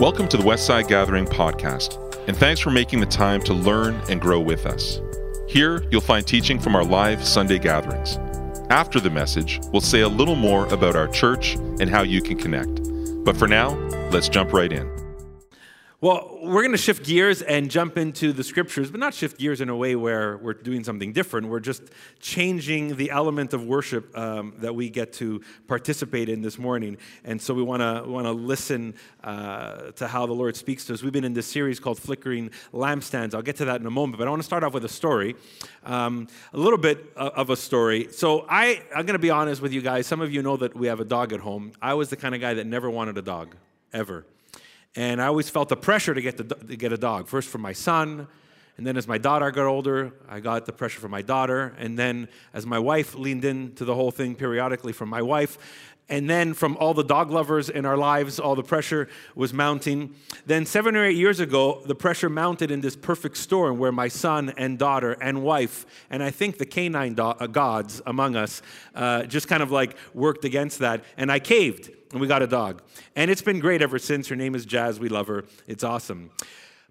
Welcome to the Westside Gathering podcast, and thanks for making the time to learn and grow with us. Here, you'll find teaching from our live Sunday gatherings. After the message, we'll say a little more about our church and how you can connect. But for now, let's jump right in. Well, we're going to shift gears and jump into the scriptures, but not shift gears in a way where we're doing something different. We're just changing the element of worship um, that we get to participate in this morning. And so we want to want to listen uh, to how the Lord speaks to us. We've been in this series called Flickering Lampstands. I'll get to that in a moment, but I want to start off with a story, um, a little bit of a story. So I, I'm going to be honest with you guys. Some of you know that we have a dog at home. I was the kind of guy that never wanted a dog, ever. And I always felt the pressure to get, the, to get a dog, first for my son, and then as my daughter got older, I got the pressure from my daughter. And then as my wife leaned into the whole thing periodically from my wife, and then from all the dog lovers in our lives, all the pressure was mounting. Then, seven or eight years ago, the pressure mounted in this perfect storm where my son and daughter and wife, and I think the canine do- uh, gods among us, uh, just kind of like worked against that. And I caved and we got a dog. And it's been great ever since. Her name is Jazz. We love her. It's awesome.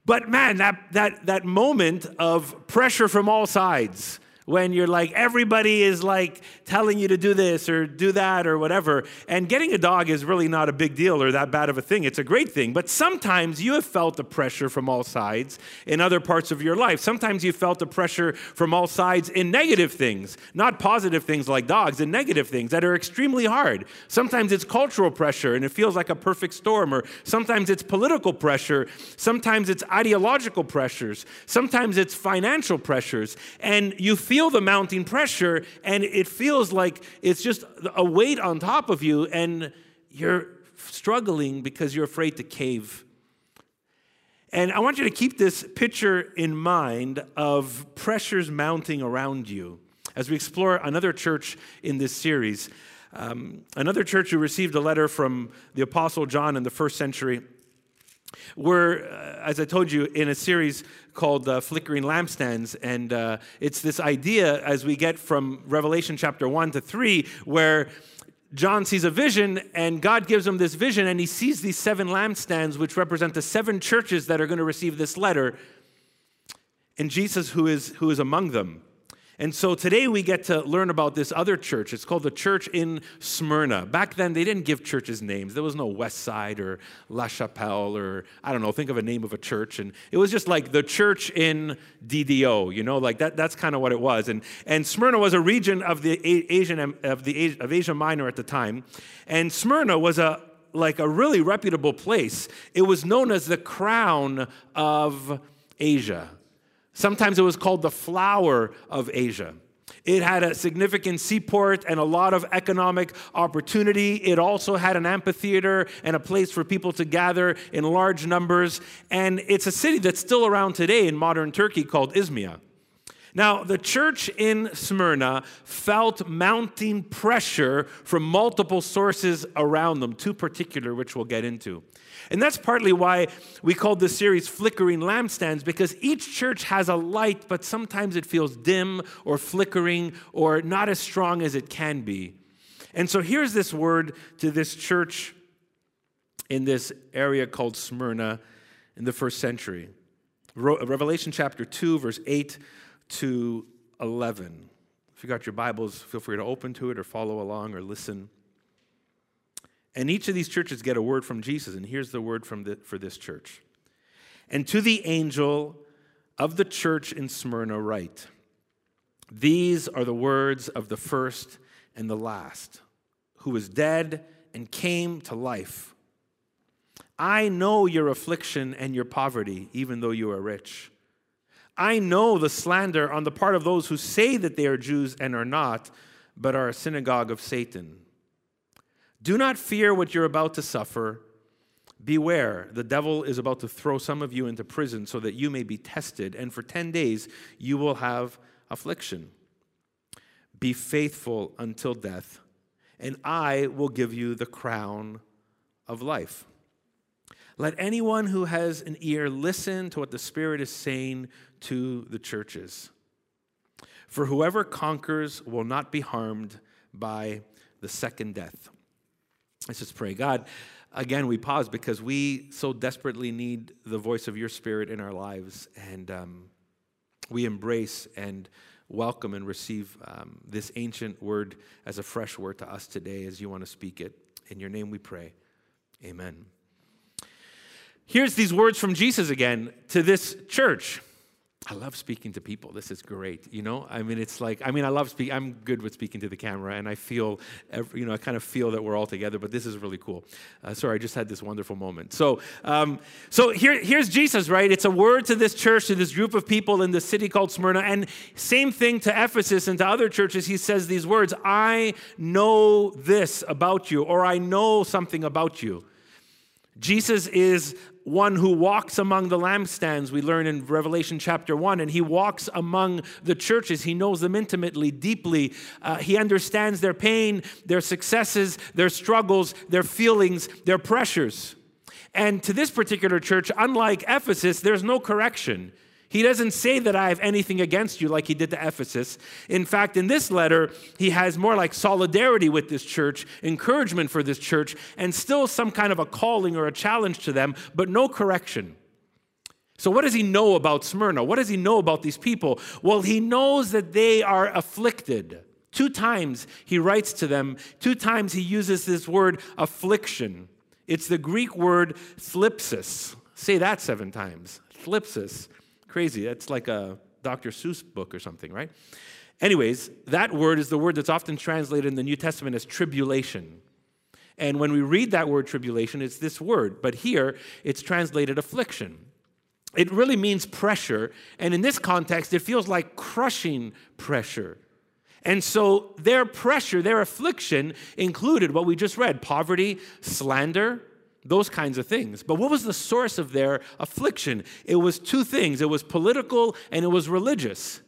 But man, that, that, that moment of pressure from all sides, when you're like, everybody is like telling you to do this or do that or whatever. And getting a dog is really not a big deal or that bad of a thing. It's a great thing. But sometimes you have felt the pressure from all sides in other parts of your life. Sometimes you felt the pressure from all sides in negative things, not positive things like dogs, in negative things that are extremely hard. Sometimes it's cultural pressure and it feels like a perfect storm, or sometimes it's political pressure, sometimes it's ideological pressures, sometimes it's financial pressures. And you feel feel the mounting pressure and it feels like it's just a weight on top of you and you're struggling because you're afraid to cave. And I want you to keep this picture in mind of pressures mounting around you as we explore another church in this series. Um, another church who received a letter from the Apostle John in the first century. We're, uh, as I told you, in a series called uh, Flickering Lampstands. And uh, it's this idea as we get from Revelation chapter 1 to 3, where John sees a vision and God gives him this vision, and he sees these seven lampstands, which represent the seven churches that are going to receive this letter, and Jesus, who is, who is among them. And so today we get to learn about this other church. It's called the church in Smyrna. Back then, they didn't give churches names. There was no West Side or La Chapelle or, I don't know, think of a name of a church. And it was just like the church in DDO, you know, like that, that's kind of what it was. And, and Smyrna was a region of the Asian, um, of the of Asia Minor at the time. And Smyrna was a, like a really reputable place. It was known as the crown of Asia. Sometimes it was called the flower of Asia. It had a significant seaport and a lot of economic opportunity. It also had an amphitheater and a place for people to gather in large numbers. And it's a city that's still around today in modern Turkey called Izmir. Now, the church in Smyrna felt mounting pressure from multiple sources around them, two particular, which we'll get into. And that's partly why we called this series Flickering Lampstands, because each church has a light, but sometimes it feels dim or flickering or not as strong as it can be. And so here's this word to this church in this area called Smyrna in the first century. Revelation chapter 2, verse 8 to 11. If you got your Bibles, feel free to open to it or follow along or listen. And each of these churches get a word from Jesus, and here's the word from the, for this church. And to the angel of the church in Smyrna, write These are the words of the first and the last, who was dead and came to life. I know your affliction and your poverty, even though you are rich. I know the slander on the part of those who say that they are Jews and are not, but are a synagogue of Satan. Do not fear what you're about to suffer. Beware, the devil is about to throw some of you into prison so that you may be tested, and for 10 days you will have affliction. Be faithful until death, and I will give you the crown of life. Let anyone who has an ear listen to what the Spirit is saying to the churches. For whoever conquers will not be harmed by the second death. Let's just pray. God, again, we pause because we so desperately need the voice of your spirit in our lives. And um, we embrace and welcome and receive um, this ancient word as a fresh word to us today as you want to speak it. In your name we pray. Amen. Here's these words from Jesus again to this church. I love speaking to people. This is great. You know, I mean, it's like, I mean, I love speaking. I'm good with speaking to the camera, and I feel, every, you know, I kind of feel that we're all together. But this is really cool. Uh, sorry, I just had this wonderful moment. So, um, so here, here's Jesus, right? It's a word to this church, to this group of people in the city called Smyrna, and same thing to Ephesus and to other churches. He says these words: "I know this about you," or "I know something about you." Jesus is one who walks among the lampstands, we learn in Revelation chapter 1, and he walks among the churches. He knows them intimately, deeply. Uh, he understands their pain, their successes, their struggles, their feelings, their pressures. And to this particular church, unlike Ephesus, there's no correction. He doesn't say that I have anything against you like he did to Ephesus. In fact, in this letter, he has more like solidarity with this church, encouragement for this church, and still some kind of a calling or a challenge to them, but no correction. So, what does he know about Smyrna? What does he know about these people? Well, he knows that they are afflicted. Two times he writes to them, two times he uses this word affliction. It's the Greek word thlipsis. Say that seven times. Thlipsis. Crazy. That's like a Dr. Seuss book or something, right? Anyways, that word is the word that's often translated in the New Testament as tribulation. And when we read that word tribulation, it's this word, but here it's translated affliction. It really means pressure, and in this context, it feels like crushing pressure. And so their pressure, their affliction included what we just read poverty, slander, those kinds of things. But what was the source of their affliction? It was two things it was political and it was religious.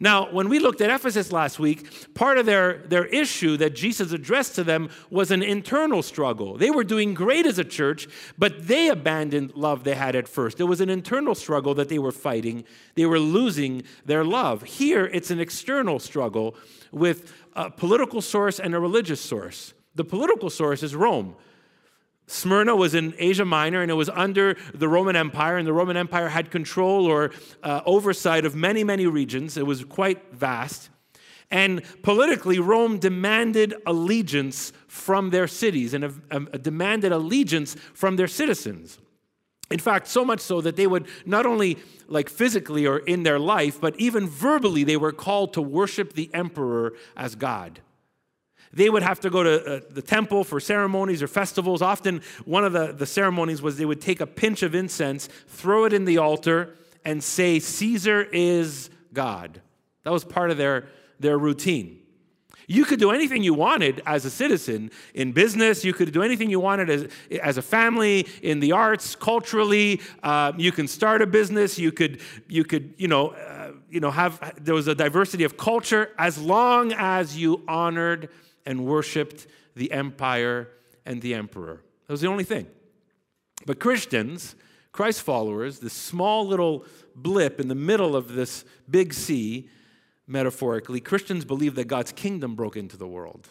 Now, when we looked at Ephesus last week, part of their, their issue that Jesus addressed to them was an internal struggle. They were doing great as a church, but they abandoned love they had at first. It was an internal struggle that they were fighting. They were losing their love. Here, it's an external struggle with a political source and a religious source. The political source is Rome. Smyrna was in Asia Minor and it was under the Roman Empire, and the Roman Empire had control or uh, oversight of many, many regions. It was quite vast. And politically, Rome demanded allegiance from their cities and uh, demanded allegiance from their citizens. In fact, so much so that they would not only like physically or in their life, but even verbally, they were called to worship the emperor as God. They would have to go to uh, the temple for ceremonies or festivals. Often, one of the, the ceremonies was they would take a pinch of incense, throw it in the altar, and say, Caesar is God. That was part of their, their routine. You could do anything you wanted as a citizen in business. You could do anything you wanted as, as a family, in the arts, culturally. Uh, you can start a business. You could, you could, you know, uh, you know, have there was a diversity of culture as long as you honored and worshiped the empire and the emperor. That was the only thing. But Christians, Christ followers, this small little blip in the middle of this big sea, metaphorically, Christians believe that God's kingdom broke into the world.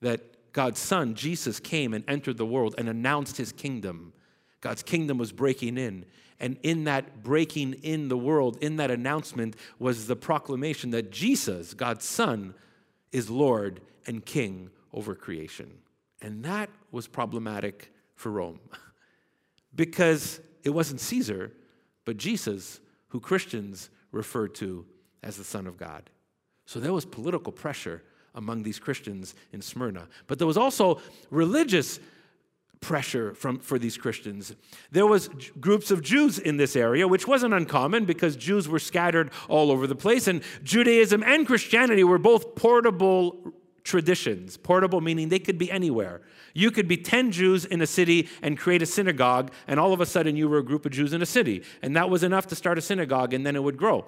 That God's son, Jesus, came and entered the world and announced his kingdom. God's kingdom was breaking in. And in that breaking in the world, in that announcement, was the proclamation that Jesus, God's son, is Lord and king over creation. And that was problematic for Rome because it wasn't Caesar, but Jesus, who Christians referred to as the Son of God. So there was political pressure among these Christians in Smyrna. But there was also religious pressure from, for these Christians. There was groups of Jews in this area, which wasn't uncommon because Jews were scattered all over the place, and Judaism and Christianity were both portable traditions. Portable meaning they could be anywhere. You could be 10 Jews in a city and create a synagogue, and all of a sudden you were a group of Jews in a city. And that was enough to start a synagogue, and then it would grow.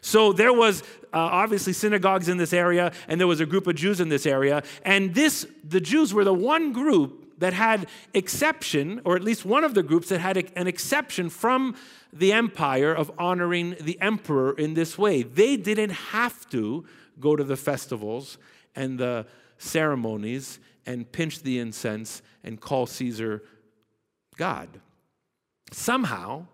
So there was uh, obviously synagogues in this area, and there was a group of Jews in this area. And this, the Jews were the one group that had exception, or at least one of the groups that had an exception from the empire of honoring the emperor in this way. They didn't have to go to the festivals and the ceremonies and pinch the incense and call Caesar God. Somehow,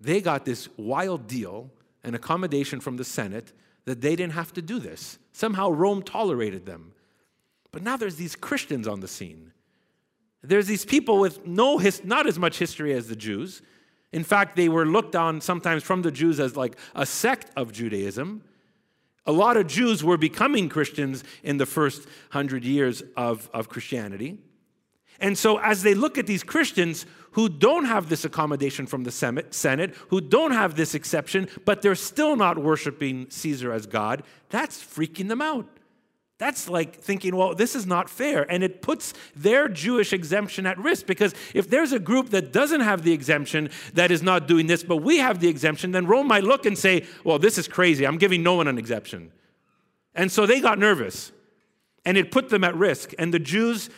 they got this wild deal, an accommodation from the Senate, that they didn't have to do this. Somehow, Rome tolerated them. But now there's these Christians on the scene. There's these people with no his, not as much history as the Jews. In fact, they were looked on sometimes from the Jews as like a sect of Judaism. A lot of Jews were becoming Christians in the first hundred years of, of Christianity. And so, as they look at these Christians who don't have this accommodation from the Senate, who don't have this exception, but they're still not worshiping Caesar as God, that's freaking them out. That's like thinking, well, this is not fair. And it puts their Jewish exemption at risk because if there's a group that doesn't have the exemption that is not doing this, but we have the exemption, then Rome might look and say, well, this is crazy. I'm giving no one an exemption. And so they got nervous and it put them at risk. And the Jews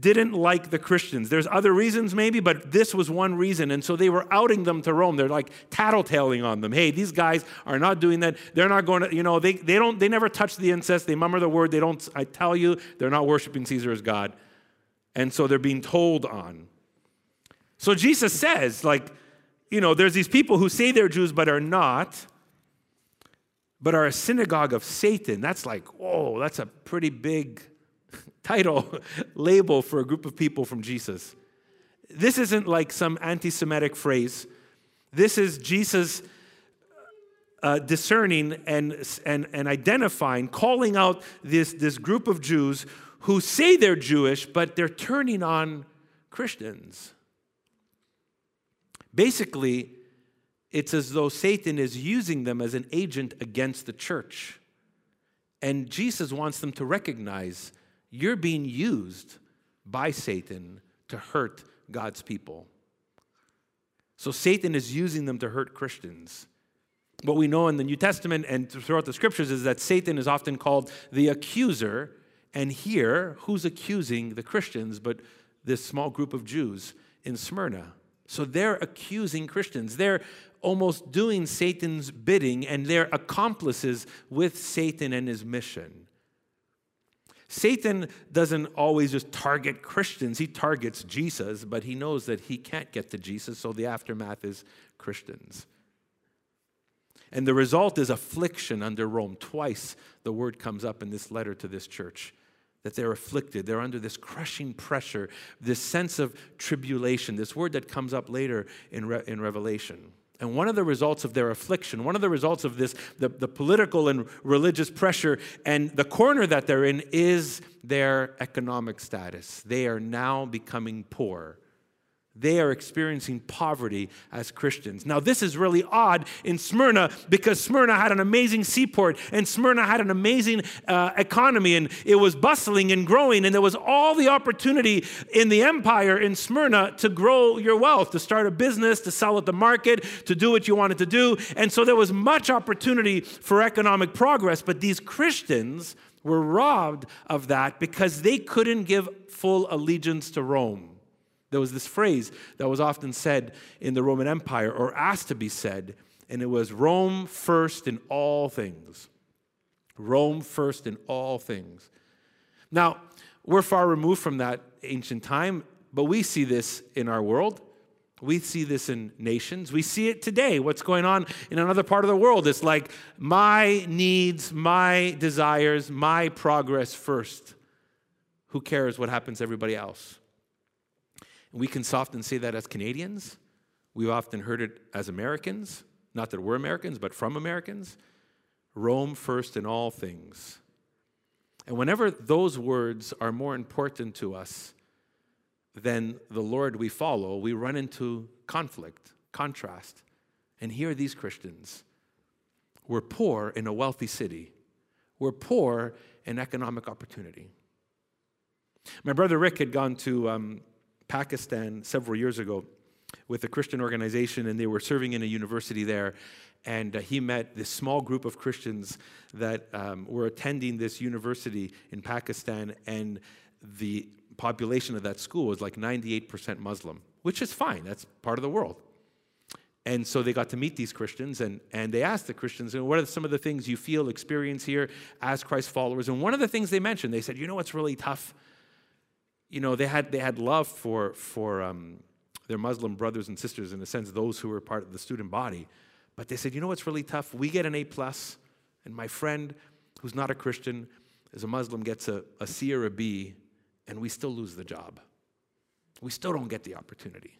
didn't like the Christians. There's other reasons maybe, but this was one reason. And so they were outing them to Rome. They're like tattletaling on them. Hey, these guys are not doing that. They're not going to, you know, they, they don't, they never touch the incest. They murmur the word. They don't, I tell you, they're not worshiping Caesar as God. And so they're being told on. So Jesus says, like, you know, there's these people who say they're Jews but are not, but are a synagogue of Satan. That's like, whoa, that's a pretty big title, label for a group of people from Jesus. This isn't like some anti Semitic phrase. This is Jesus uh, discerning and, and, and identifying, calling out this, this group of Jews who say they're Jewish, but they're turning on Christians. Basically, it's as though Satan is using them as an agent against the church. And Jesus wants them to recognize you're being used by Satan to hurt God's people. So Satan is using them to hurt Christians. What we know in the New Testament and throughout the scriptures is that Satan is often called the accuser. And here, who's accusing the Christians but this small group of Jews in Smyrna? So they're accusing Christians. They're almost doing Satan's bidding, and they're accomplices with Satan and his mission. Satan doesn't always just target Christians, he targets Jesus, but he knows that he can't get to Jesus, so the aftermath is Christians. And the result is affliction under Rome. Twice the word comes up in this letter to this church that they're afflicted. They're under this crushing pressure, this sense of tribulation, this word that comes up later in, Re- in Revelation. And one of the results of their affliction, one of the results of this, the, the political and religious pressure and the corner that they're in is their economic status. They are now becoming poor they are experiencing poverty as Christians. Now, this is really odd in Smyrna because Smyrna had an amazing seaport and Smyrna had an amazing uh, economy and it was bustling and growing, and there was all the opportunity in the empire in Smyrna to grow your wealth, to start a business, to sell at the market, to do what you wanted to do. And so there was much opportunity for economic progress, but these Christians were robbed of that because they couldn't give full allegiance to Rome. There was this phrase that was often said in the Roman Empire, or asked to be said, and it was Rome first in all things. Rome first in all things. Now, we're far removed from that ancient time, but we see this in our world. We see this in nations. We see it today. What's going on in another part of the world? It's like my needs, my desires, my progress first. Who cares what happens to everybody else? We can often say that as Canadians. We've often heard it as Americans, not that we're Americans, but from Americans. Rome first in all things. And whenever those words are more important to us than the Lord we follow, we run into conflict, contrast. And here are these Christians. We're poor in a wealthy city, we're poor in economic opportunity. My brother Rick had gone to um, Pakistan several years ago with a Christian organization, and they were serving in a university there. And uh, he met this small group of Christians that um, were attending this university in Pakistan, and the population of that school was like 98% Muslim, which is fine. That's part of the world. And so they got to meet these Christians, and, and they asked the Christians, What are some of the things you feel, experience here as Christ followers? And one of the things they mentioned, they said, You know what's really tough? You know, they had, they had love for, for um, their Muslim brothers and sisters, in a sense, those who were part of the student body. But they said, you know what's really tough? We get an A, plus, and my friend who's not a Christian, as a Muslim, gets a, a C or a B, and we still lose the job. We still don't get the opportunity.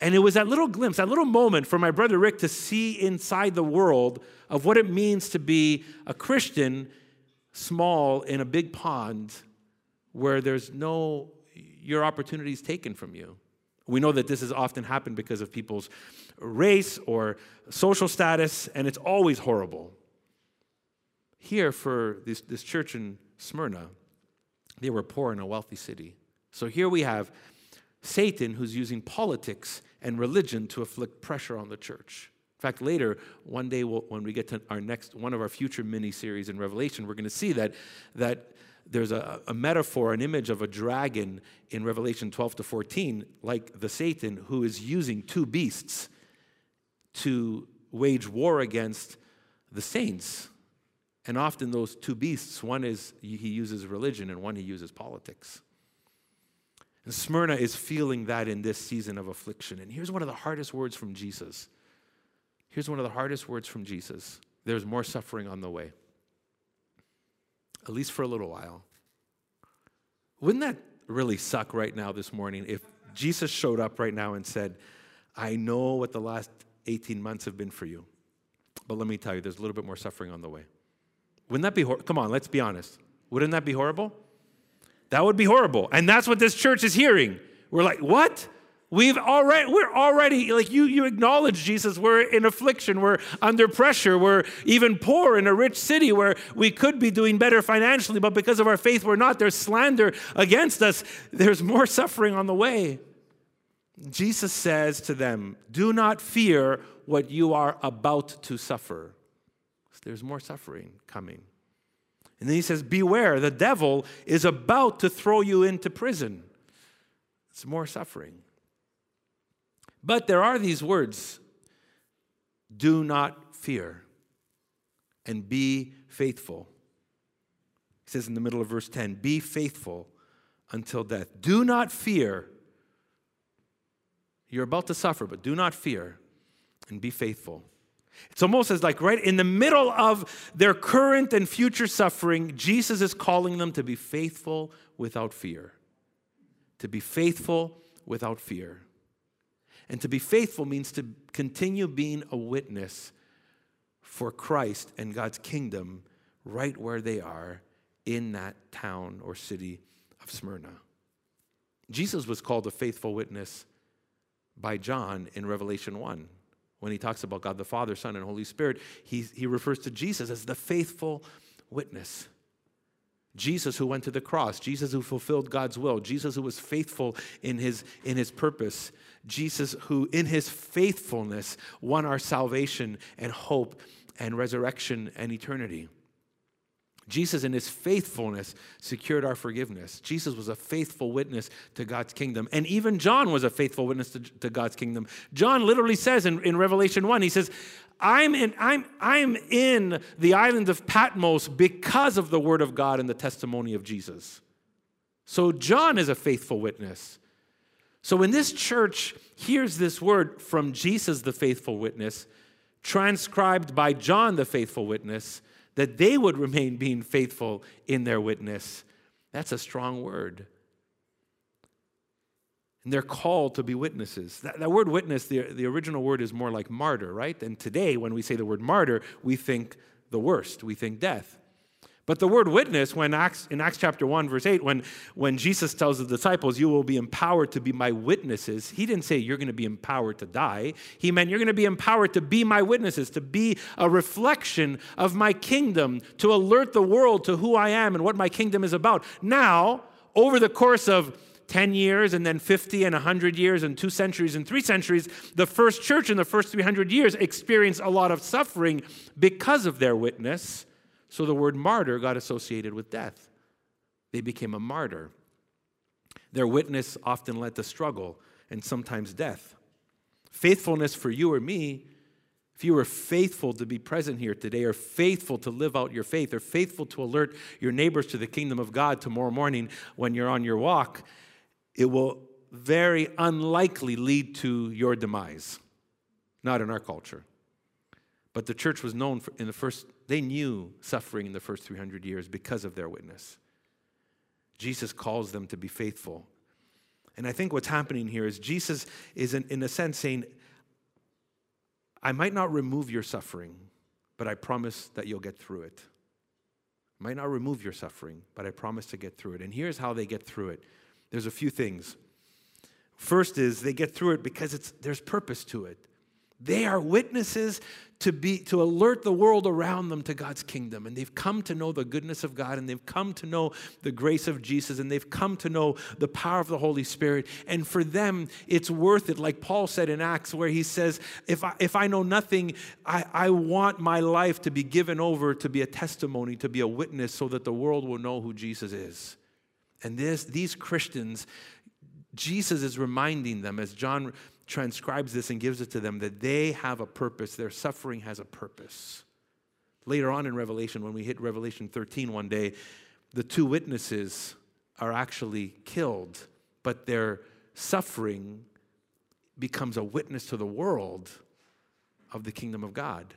And it was that little glimpse, that little moment for my brother Rick to see inside the world of what it means to be a Christian small in a big pond where there's no, your opportunities taken from you. We know that this has often happened because of people's race or social status, and it's always horrible. Here, for this, this church in Smyrna, they were poor in a wealthy city. So here we have Satan who's using politics and religion to afflict pressure on the church. In fact, later, one day we'll, when we get to our next, one of our future mini series in Revelation, we're going to see that, that there's a, a, metaphor, an image of a dragon in Revelation 12 to 14, like the Satan who is using two beasts to wage war against the saints. And often those two beasts, one is he uses religion and one he uses politics. And Smyrna is feeling that in this season of affliction. And here's one of the hardest words from Jesus. Here's one of the hardest words from Jesus there's more suffering on the way at least for a little while. Wouldn't that really suck right now this morning if Jesus showed up right now and said, I know what the last 18 months have been for you, but let me tell you, there's a little bit more suffering on the way. Wouldn't that be horrible? Come on, let's be honest. Wouldn't that be horrible? That would be horrible. And that's what this church is hearing. We're like, what? We've already, we're already, like you, you acknowledge, Jesus, we're in affliction, we're under pressure, we're even poor in a rich city where we could be doing better financially, but because of our faith, we're not. There's slander against us, there's more suffering on the way. Jesus says to them, Do not fear what you are about to suffer. There's more suffering coming. And then he says, Beware, the devil is about to throw you into prison. It's more suffering. But there are these words do not fear and be faithful. He says in the middle of verse 10 be faithful until death. Do not fear. You're about to suffer, but do not fear and be faithful. It's almost as like right in the middle of their current and future suffering, Jesus is calling them to be faithful without fear. To be faithful without fear. And to be faithful means to continue being a witness for Christ and God's kingdom right where they are in that town or city of Smyrna. Jesus was called a faithful witness by John in Revelation 1. When he talks about God the Father, Son, and Holy Spirit, he, he refers to Jesus as the faithful witness. Jesus who went to the cross, Jesus who fulfilled God's will, Jesus who was faithful in his, in his purpose, Jesus who in his faithfulness won our salvation and hope and resurrection and eternity. Jesus, in his faithfulness, secured our forgiveness. Jesus was a faithful witness to God's kingdom. And even John was a faithful witness to, to, God's kingdom. John literally says in, in Revelation 1, he says, I'm in, I'm, I'm in the island of Patmos because of the word of God and the testimony of Jesus. So John is a faithful witness. So when this church hears this word from Jesus, the faithful witness, transcribed by John, the faithful witness, that they would remain being faithful in their witness. That's a strong word. And they're called to be witnesses. That, that, word witness, the, the original word is more like martyr, right? And today, when we say the word martyr, we think the worst, we think death. But the word witness, when Acts, in Acts chapter 1, verse 8, when, when Jesus tells the disciples, You will be empowered to be my witnesses, he didn't say you're going to be empowered to die. He meant you're going to be empowered to be my witnesses, to be a reflection of my kingdom, to alert the world to who I am and what my kingdom is about. Now, over the course of 10 years and then 50 and 100 years and two centuries and three centuries, the first church in the first 300 years experienced a lot of suffering because of their witness. So the word martyr got associated with death. They became a martyr. Their witness often led to struggle and sometimes death. Faithfulness for you or me, if you were faithful to be present here today, or faithful to live out your faith, or faithful to alert your neighbors to the kingdom of God tomorrow morning when you're on your walk, it will very unlikely lead to your demise. Not in our culture. But the church was known in the first, they knew suffering in the first 300 years because of their witness. Jesus calls them to be faithful. And I think what's happening here is Jesus is, in, in a sense, saying, I might not remove your suffering, but I promise that you'll get through it. I might not remove your suffering, but I promise to get through it. And here's how they get through it there's a few things. First is they get through it because it's, there's purpose to it. They are witnesses to be to alert the world around them to God's kingdom. And they've come to know the goodness of God and they've come to know the grace of Jesus and they've come to know the power of the Holy Spirit. And for them it's worth it. Like Paul said in Acts where he says if I, if I know nothing I, I want my life to be given over to be a testimony to be a witness so that the world will know who Jesus is. And this these Christians Jesus is reminding them as John transcribes this and gives it to them that they have a purpose, their suffering has a purpose. Later on in Revelation, when we hit Revelation 13 one day, the two witnesses are actually killed, but their suffering becomes a witness to the world of the kingdom of God.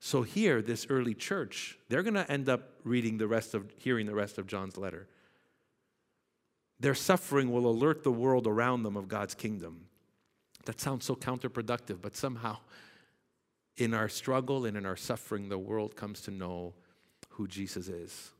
So here, this early church, they're going to end up reading the rest of, hearing the rest of John's letter. Their suffering will alert the world around them of God's kingdom. That sounds so counterproductive, but somehow in our struggle and in our suffering, the world comes to know who Jesus is.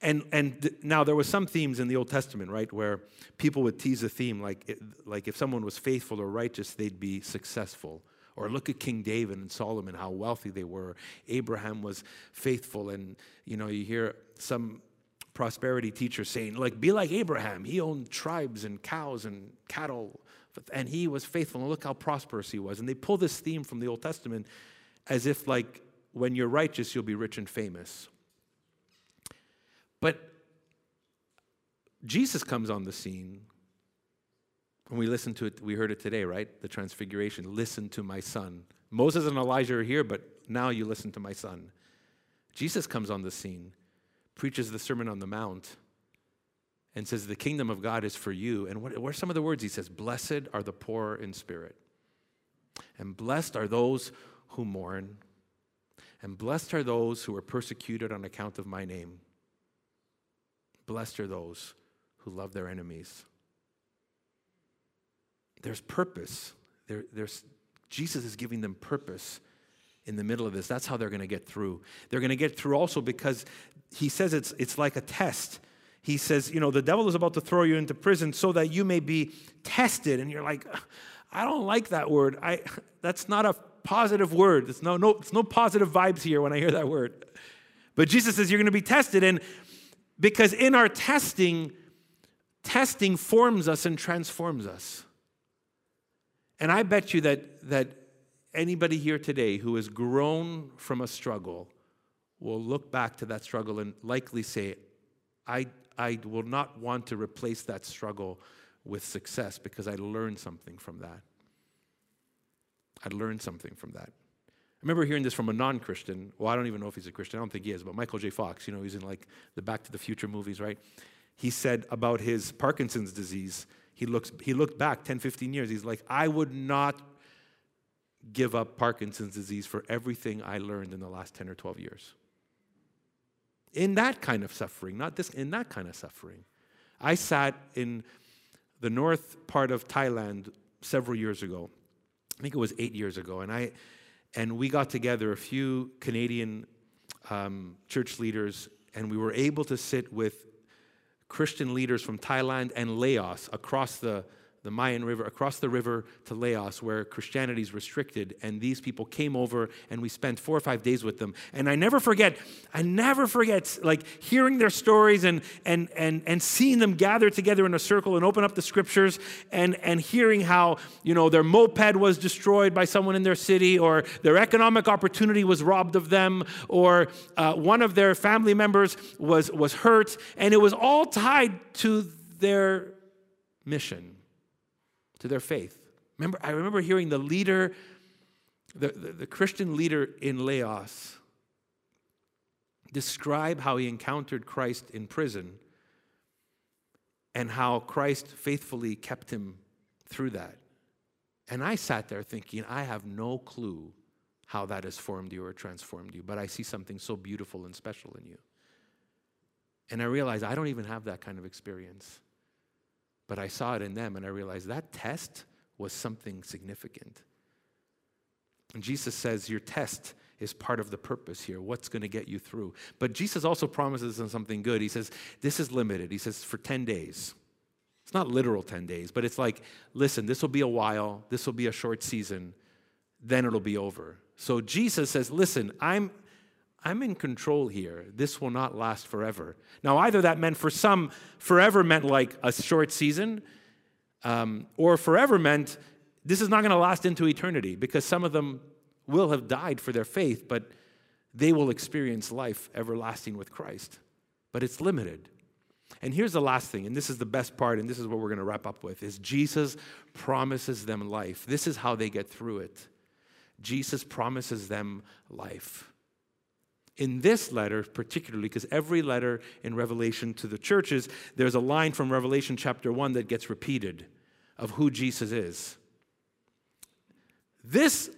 And, and now there were some themes in the Old Testament, right, where people would tease a theme like, it, like if someone was faithful or righteous, they'd be successful. Or look at King David and Solomon, how wealthy they were. Abraham was faithful, and you know, you hear some prosperity teachers saying, like, be like Abraham. He owned tribes and cows and cattle and he was faithful. And look how prosperous he was. And they pull this theme from the Old Testament as if, like, when you're righteous, you'll be rich and famous. But Jesus comes on the scene. and we listen to it, we heard it today, right? The transfiguration. Listen to my son. Moses and Elijah are here, but now you listen to my son. Jesus comes on the scene, preaches the Sermon on the Mount, and says, The kingdom of God is for you. And what, what are some of the words? He says, Blessed are the poor in spirit, and blessed are those who mourn, and blessed are those who are persecuted on account of my name. Blessed are those who love their enemies. There's purpose. There, there's, Jesus is giving them purpose in the middle of this. That's how they're going to get through. They're going to get through also because he says it's, it's like a test he says, you know, the devil is about to throw you into prison so that you may be tested. And you're like, I don't like that word. I, that's not a positive word. It's no, no, it's no positive vibes here when I hear that word. But Jesus says you're going to be tested. And because in our testing, testing forms us and transforms us. And I bet you that, that anybody here today who has grown from a struggle will look back to that struggle and likely say, I, I will not want to replace that struggle with success because I learned something from that. I learned something from that. I remember hearing this from a non Christian. Well, I don't even know if he's a Christian. I don't think he is, but Michael J. Fox, you know, he's in like the Back to the Future movies, right? He said about his Parkinson's disease, he, looks, he looked back 10, 15 years. He's like, I would not give up Parkinson's disease for everything I learned in the last 10 or 12 years in that kind of suffering, not this, in that kind of suffering. I sat in the north part of Thailand several years ago. I think it was eight years ago, and I and we got together a few Canadian um, church leaders, and we were able to sit with Christian leaders from Thailand and Laos across the the Mayan River, across the river to Laos, where Christianity is restricted. And these people came over, and we spent four or five days with them. And I never forget, I never forget, like hearing their stories and and and and seeing them gather together in a circle and open up the scriptures, and and hearing how you know their moped was destroyed by someone in their city, or their economic opportunity was robbed of them, or uh, one of their family members was was hurt, and it was all tied to their mission to their faith. Remember, I remember hearing the leader the, the, the Christian leader in Laos describe how he encountered Christ in prison and how Christ faithfully kept him through that. And I sat there thinking, I have no clue how that has formed you or transformed you, but I see something so beautiful and special in you. And I realized I don't even have that kind of experience. But I saw it in them and I realized that test was something significant. And Jesus says, Your test is part of the purpose here. What's going to get you through? But Jesus also promises them something good. He says, This is limited. He says, For 10 days. It's not literal 10 days, but it's like, listen, this will be a while, this will be a short season, then it'll be over. So Jesus says, Listen, I'm. I'm in control here. This will not last forever. Now, either that meant for some, forever meant like a short season, um, or forever meant this is not going to last into eternity because some of them will have died for their faith, but they will experience life everlasting with Christ. But it's limited. And here's the last thing, and this is the best part, and this is what we're going to wrap up with, is Jesus promises them life. This is how they get through it. Jesus promises them life. In this letter, particularly, because every letter in Revelation to the churches, there's a line from Revelation chapter 1 that gets repeated of who Jesus is. This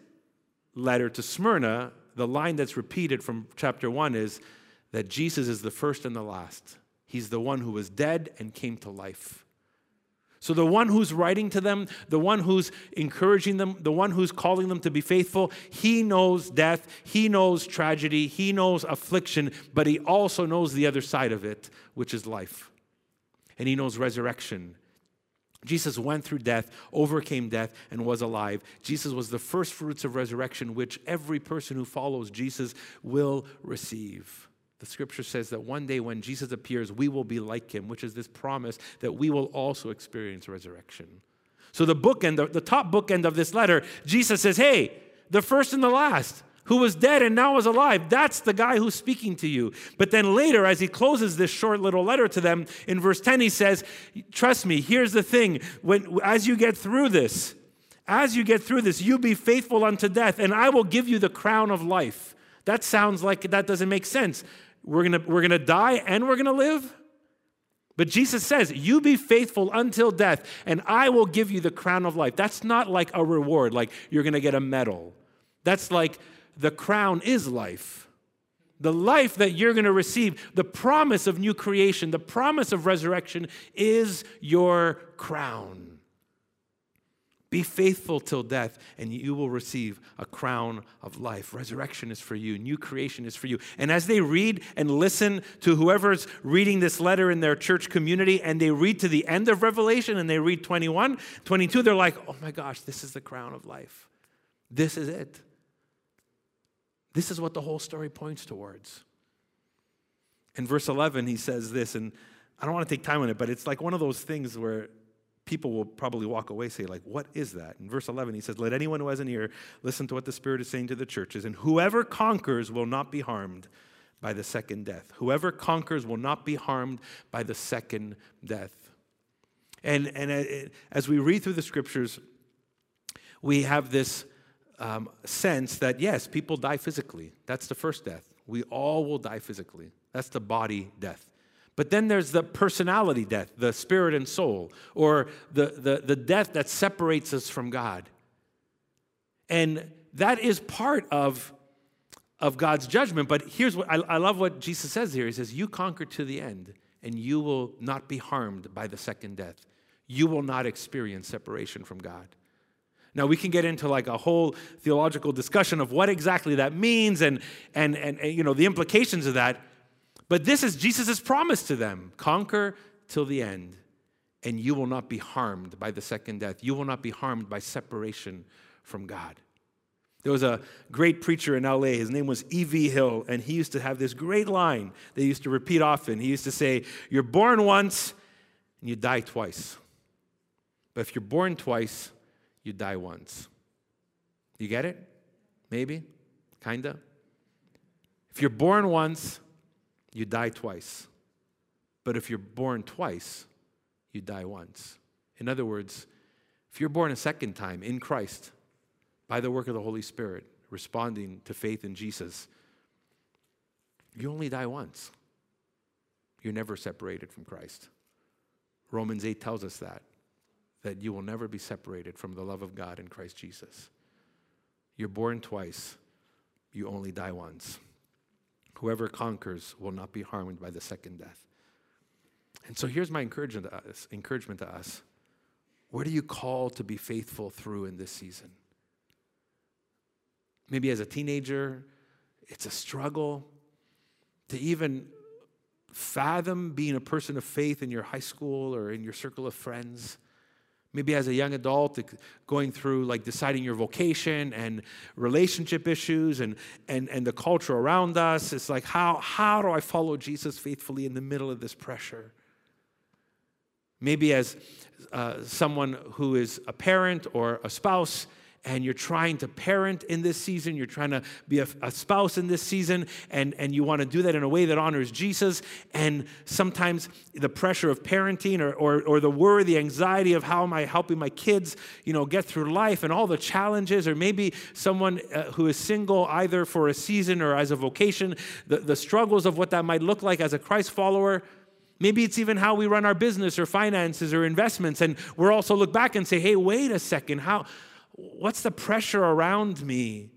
letter to Smyrna, the line that's repeated from chapter 1 is that Jesus is the first and the last. He's the one who was dead and came to life. So, the one who's writing to them, the one who's encouraging them, the one who's calling them to be faithful, he knows death, he knows tragedy, he knows affliction, but he also knows the other side of it, which is life. And he knows resurrection Jesus went through death, overcame death, and was alive. Jesus was the first fruits of resurrection, which every person who follows Jesus will receive. The scripture says that one day when Jesus appears, we will be like him, which is this promise that we will also experience resurrection. So, the bookend, the, the top bookend of this letter, Jesus says, Hey, the first and the last who was dead and now is alive. That's the guy who's speaking to you. But then later, as he closes this short little letter to them, in verse 10, he says, Trust me, here's the thing. When, as you get through this, as you get through this, you be faithful unto death, and I will give you the crown of life. That sounds like that doesn't make sense. We're gonna, we're gonna die and we're gonna live? But Jesus says, You be faithful until death, and I will give you the crown of life. That's not like a reward, like you're gonna get a medal. That's like the crown is life. The life that you're going to receive, the promise of new creation, the promise of resurrection is your crown. Be faithful till death, and you will receive a crown of life. Resurrection is for you, new creation is for you. And as they read and listen to whoever's reading this letter in their church community, and they read to the end of Revelation and they read 21, 22, they're like, oh my gosh, this is the crown of life. This is it. This is what the whole story points towards. In verse 11, he says this, and I don't want to take time on it, but it's like one of those things where people will probably walk away say like what is that in verse 11 he says let anyone who has an ear listen to what the spirit is saying to the churches and whoever conquers will not be harmed by the second death whoever conquers will not be harmed by the second death and and uh, as we read through the scriptures we have this um, sense that yes, people die physically. That's the first death. We all will die physically. That's the body death. But then there's the personality death, the spirit and soul, or the, the, the death that separates us from God. And that is part of, of God's judgment. But here's what I, I love what Jesus says here He says, You conquer to the end, and you will not be harmed by the second death. You will not experience separation from God. Now, we can get into like a whole theological discussion of what exactly that means and, and, and, and you know, the implications of that. But this is Jesus' promise to them conquer till the end, and you will not be harmed by the second death. You will not be harmed by separation from God. There was a great preacher in LA. His name was E.V. Hill, and he used to have this great line that he used to repeat often. He used to say, You're born once and you die twice. But if you're born twice, you die once. You get it? Maybe? Kinda? If you're born once, you die twice. But if you're born twice, you die once. In other words, if you're born a second time in Christ, by the work of the Holy Spirit, responding to faith in Jesus, you only die once. You're never separated from Christ. Romans 8 tells us that, that you will never be separated from the love of God in Christ Jesus. You're born twice, you only die once. Whoever conquers will not be harmed by the second death. And so here's my encouragement to us. Encouragement to us. What are you called to be faithful through in this season? Maybe as a teenager, it's a struggle to even fathom being a person of faith in your high school or in your circle of friends. Maybe as a young adult, going through like deciding your vocation and relationship issues and, and, and the culture around us. It's like, how, how do I follow Jesus faithfully in the middle of this pressure? Maybe as uh, someone who is a parent or a spouse, and you're trying to parent in this season, you're trying to be a, a, spouse in this season, and, and you want to do that in a way that honors Jesus. And sometimes the pressure of parenting or, or, or the worry, the anxiety of how am I helping my kids, you know, get through life and all the challenges, or maybe someone uh, who is single either for a season or as a vocation, the, the struggles of what that might look like as a Christ follower. Maybe it's even how we run our business or finances or investments. And we're also look back and say, hey, wait a second, how what's the pressure around me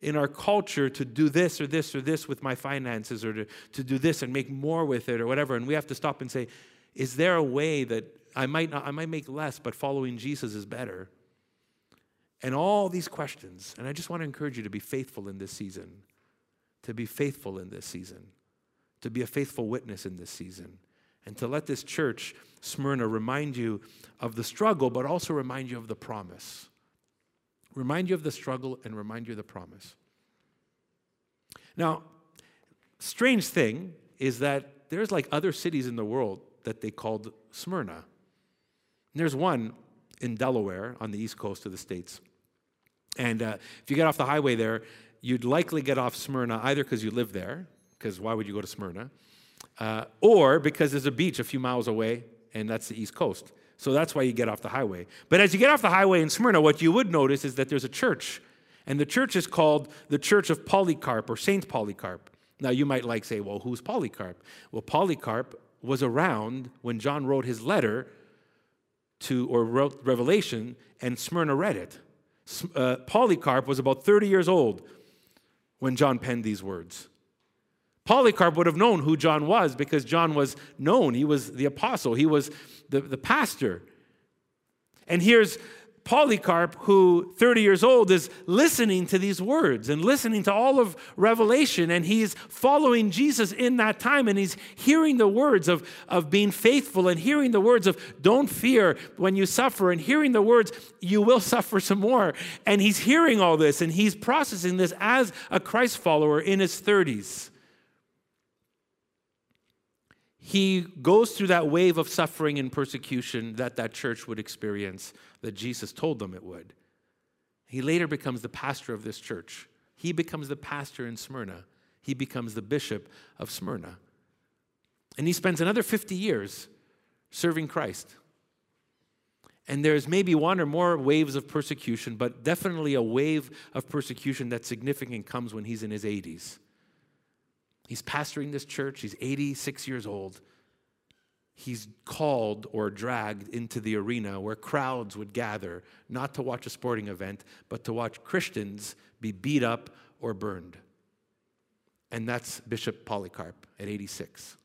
in our culture to do this or this or this with my finances or to, to do this and make more with it or whatever. And we have to stop and say, is there a way that I might not, I might make less, but following Jesus is better? And all these questions. And I just want to encourage you to be faithful in this season, to be faithful in this season, to be a faithful witness in this season, and to let this church, Smyrna, remind you of the struggle, but also remind you of the promise remind you of the struggle, and remind you of the promise. Now, strange thing is that there's like other cities in the world that they called Smyrna. And there's one in Delaware on the east coast of the States. And uh, if you get off the highway there, you'd likely get off Smyrna either because you live there, because why would you go to Smyrna? Uh, or because there's a beach a few miles away, and that's the east coast. So that's why you get off the highway. But as you get off the highway in Smyrna, what you would notice is that there's a church. And the church is called the Church of Polycarp or Saint Polycarp. Now you might like say, well, who's Polycarp? Well, Polycarp was around when John wrote his letter to or wrote Revelation, and Smyrna read it. Uh, Polycarp was about 30 years old when John penned these words. Polycarp would have known who John was because John was known. He was the apostle, he was the, the pastor. And here's Polycarp, who 30 years old, is listening to these words and listening to all of Revelation, and he's following Jesus in that time, and he's hearing the words of, of being faithful, and hearing the words of don't fear when you suffer, and hearing the words you will suffer some more. And he's hearing all this, and he's processing this as a Christ follower in his 30s he goes through that wave of suffering and persecution that that church would experience, that Jesus told them it would. He later becomes the pastor of this church. He becomes the pastor in Smyrna. He becomes the bishop of Smyrna. And he spends another 50 years serving Christ. And there's maybe one or more waves of persecution, but definitely a wave of persecution that's significant comes when he's in his 80s. He's pastoring this church, he's 86 years old. He's called or dragged into the arena where crowds would gather, not to watch a sporting event, but to watch Christians be beat up or burned. And that's Bishop Polycarp at 86,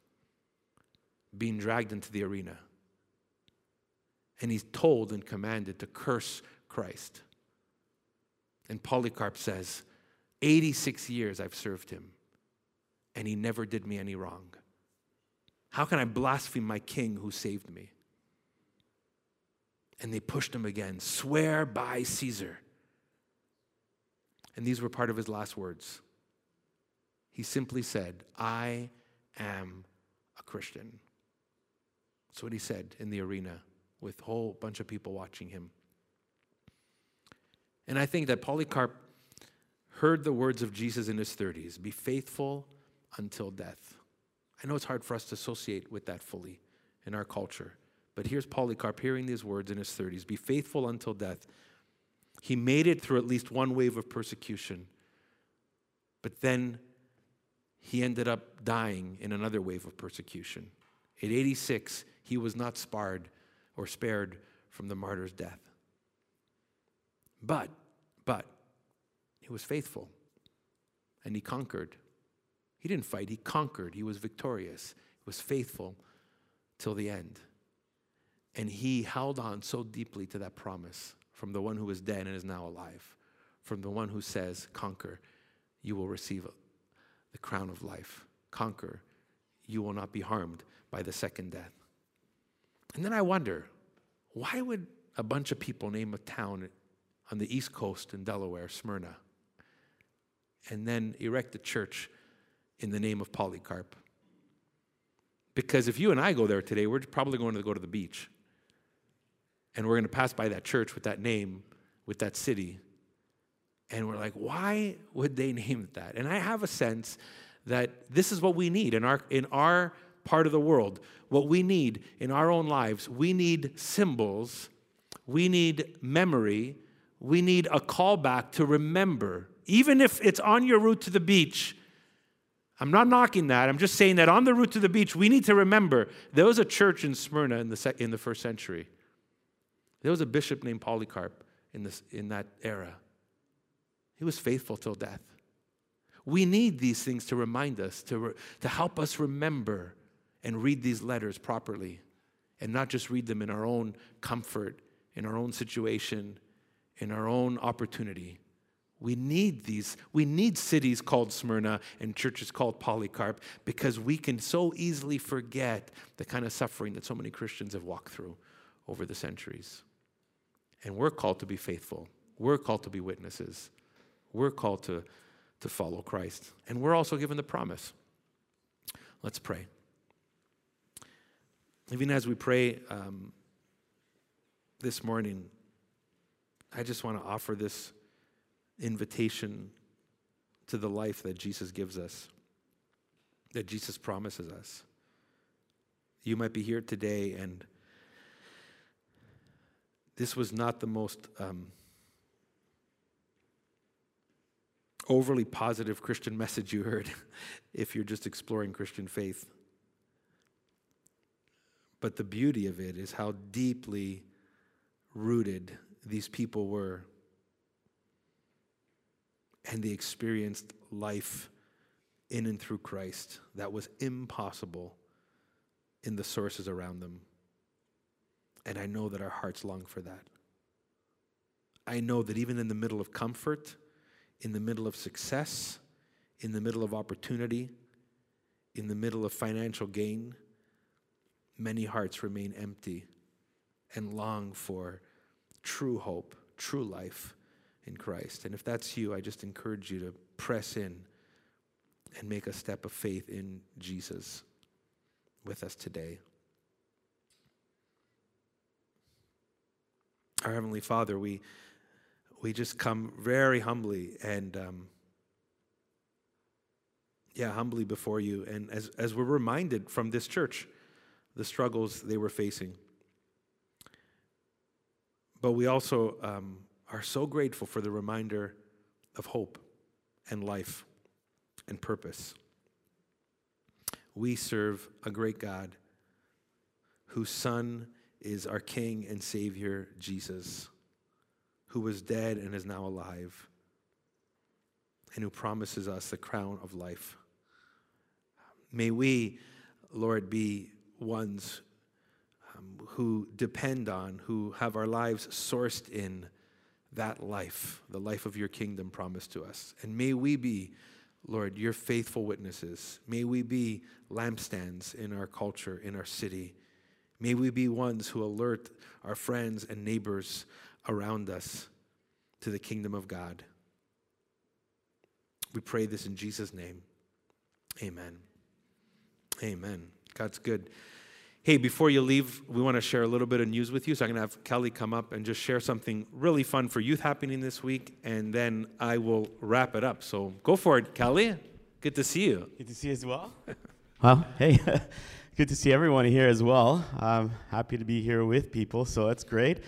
being dragged into the arena. And he's told and commanded to curse Christ. And Polycarp says, 86 years I've served him and he never did me any wrong. How can I blaspheme my king who saved me? And they pushed him again swear by Caesar. And these were part of his last words. He simply said, I am a Christian. That's what he said in the arena with a whole bunch of people watching him. And I think that Polycarp heard the words of Jesus in his 30s be faithful until death. I know it's hard for us to associate with that fully in our culture, but here's Polycarp hearing these words in his 30s Be faithful until death. He made it through at least one wave of persecution. But then he ended up dying in another wave of persecution. At 86, he was not sparred or spared from the martyr's death. But, but, he was faithful and he conquered. He didn't fight, he conquered. He was victorious. He was faithful till the end. And he held on so deeply to that promise from the one who was dead and is now alive, from the one who says, Conquer, you will receive the crown of life. Conquer, you will not be harmed by the second death. And then I wonder, why would a bunch of people name a town on the East Coast in Delaware, Smyrna, and then erect a church in the name of Polycarp? Because if you and I go there today, we're probably going to go to the beach. And we're going to pass by that church with that name, with that city. And we're like, why would they name it that? And I have a sense that this is what we need in our, in our part of the world. What we need in our own lives, we need symbols, we need memory, we need a callback to remember. Even if it's on your route to the beach, I'm not knocking that. I'm just saying that on the route to the beach, we need to remember there was a church in Smyrna in the, in the first century. There was a bishop named Polycarp in, this, in that era. He was faithful till death. We need these things to remind us, to, re, to help us remember and read these letters properly and not just read them in our own comfort, in our own situation, in our own opportunity. We need these. We need cities called Smyrna and churches called Polycarp because we can so easily forget the kind of suffering that so many Christians have walked through over the centuries. And we're called to be faithful. We're called to be witnesses. We're called to, to follow Christ. And we're also given the promise. Let's pray. Even as we pray um, this morning, I just want to offer this invitation to the life that Jesus gives us, that Jesus promises us. You might be here today and this was not the most um, overly positive Christian message you heard if you're just exploring Christian faith. But the beauty of it is how deeply rooted these people were. And they experienced life in and through Christ that was impossible in the sources around them. And I know that our hearts long for that. I know that even in the middle of comfort, in the middle of success, in the middle of opportunity, in the middle of financial gain, many hearts remain empty and long for true hope, true life in Christ. And if that's you, I just encourage you to press in and make a step of faith in Jesus with us today. Our Heavenly Father, we, we just come very humbly and, um, yeah, humbly before you. And as, as we're reminded from this church, the struggles they were facing. But we also um, are so grateful for the reminder of hope and life and purpose. We serve a great God whose Son is our King and Savior, Jesus, who was dead and is now alive, and who promises us the crown of life. May we, Lord, be ones um, who depend on, who have our lives sourced in that life, the life of your kingdom promised to us. And may we be, Lord, your faithful witnesses. May we be lampstands in our culture, in our city May we be ones who alert our friends and neighbors around us to the kingdom of God. We pray this in Jesus' name. Amen. Amen. God's good. Hey, before you leave, we want to share a little bit of news with you. So I'm going to have Kelly come up and just share something really fun for youth happening this week, and then I will wrap it up. So go for it, Kelly. Good to see you. Good to see you as well. well, hey. good to see everyone here as well. I'm happy to be here with people, so that's great.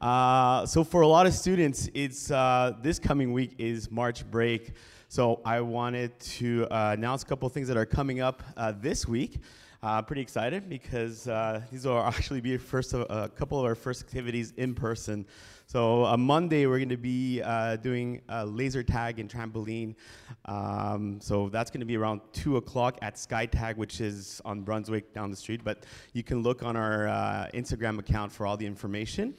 Uh, so for a lot of students, it's uh, this coming week is March break. So I wanted to uh, announce a couple of things that are coming up uh, this week. Uh, pretty excited because uh, these will actually be first of, a couple of our first activities in person. So on Monday we're going to be uh, doing laser tag and trampoline. Um, so that's going to be around two o'clock at Sky Tag, which is on Brunswick down the street. But you can look on our uh, Instagram account for all the information.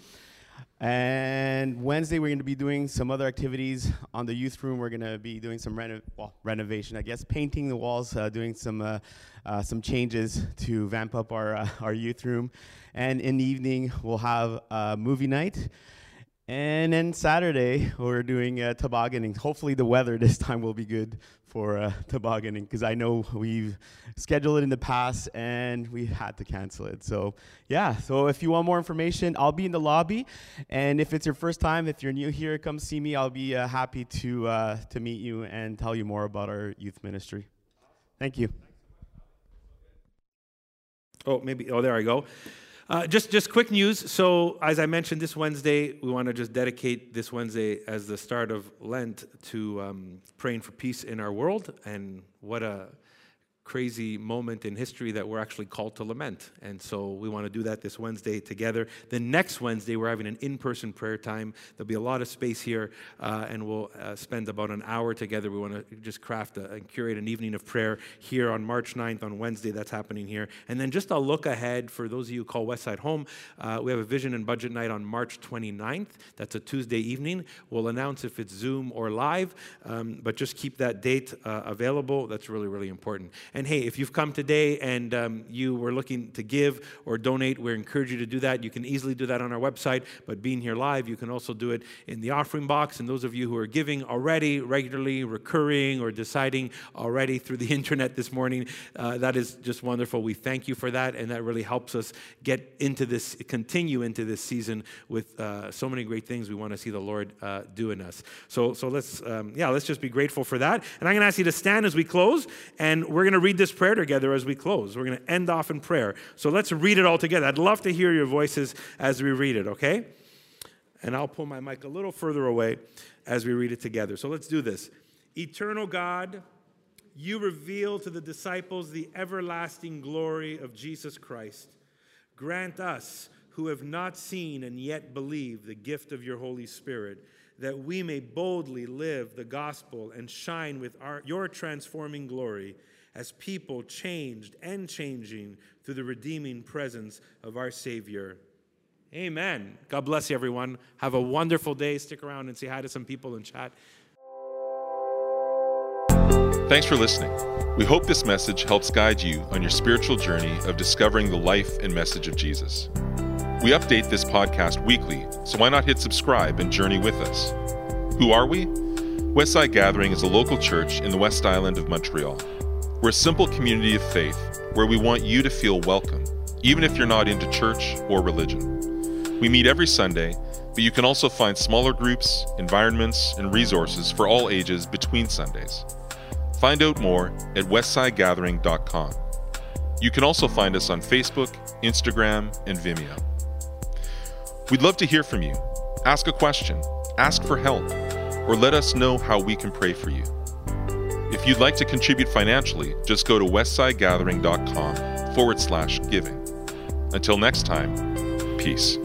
And Wednesday, we're going to be doing some other activities on the youth room. We're going to be doing some reno- well, renovation, I guess, painting the walls, uh, doing some uh, uh, some changes to vamp up our uh, our youth room. And in the evening, we'll have a movie night. And then Saturday, we're doing uh, tobogganing. Hopefully, the weather this time will be good for uh, tobogganing because I know we've scheduled it in the past and we had to cancel it. So, yeah, so if you want more information, I'll be in the lobby. And if it's your first time, if you're new here, come see me. I'll be uh, happy to, uh, to meet you and tell you more about our youth ministry. Thank you. Oh, maybe, oh, there I go. Uh, just, just quick news. So, as I mentioned, this Wednesday, we want to just dedicate this Wednesday as the start of Lent to um, praying for peace in our world. And what a crazy moment in history that we're actually called to lament. And so we want to do that this Wednesday together. The next Wednesday, we're having an in person prayer time. There'll be a lot of space here, uh, and we'll uh, spend about an hour together. We want to just craft a, and curate an evening of prayer here on March 9th, on Wednesday. That's happening here. And then just a look ahead for those of you who call Westside home. Uh, we have a vision and budget night on March 29th. That's a Tuesday evening. We'll announce if it's Zoom or live, um, but just keep that date uh, available. That's really, really important. And hey, if you've come today and um, you were looking to give or donate, we encourage you to do that. You can easily do that on our website, but being here live, you can also do it in the offering box. And those of you who are giving already, regularly, recurring, or deciding already through the internet this morning, uh, that is just wonderful. We thank you for that, and that really helps us get into this, continue into this season with uh, so many great things we want to see the Lord uh, do in us. So, so let's, um, yeah, let's just be grateful for that. And I'm going to ask you to stand as we close, and we're going to read this prayer together as we close. We're going to end off in prayer. So let's read it all together. I'd love to hear your voices as we read it, okay? And I'll pull my mic a little further away as we read it together. So let's do this. Eternal God, you reveal to the disciples the everlasting glory of Jesus Christ. Grant us, who have not seen and yet believe, the gift of your Holy Spirit, that we may boldly live the gospel and shine with our, your transforming glory as people changed and changing through the redeeming presence of our Savior. Amen. God bless you, everyone. Have a wonderful day. Stick around and say hi to some people and chat. Thanks for listening. We hope this message helps guide you on your spiritual journey of discovering the life and message of Jesus. We update this podcast weekly, so why not hit subscribe and journey with us? Who are we? Westside Gathering is a local church in the West Island of Montreal. We're a simple community of faith where we want you to feel welcome, even if you're not into church or religion. We meet every Sunday, but you can also find smaller groups, environments, and resources for all ages between Sundays. Find out more at westsidegathering.com. You can also find us on Facebook, Instagram, and Vimeo. We'd love to hear from you. Ask a question, ask for help, or let us know how we can pray for you. You'd like to contribute financially, just go to westsidegathering.com forward slash giving. Until next time, peace.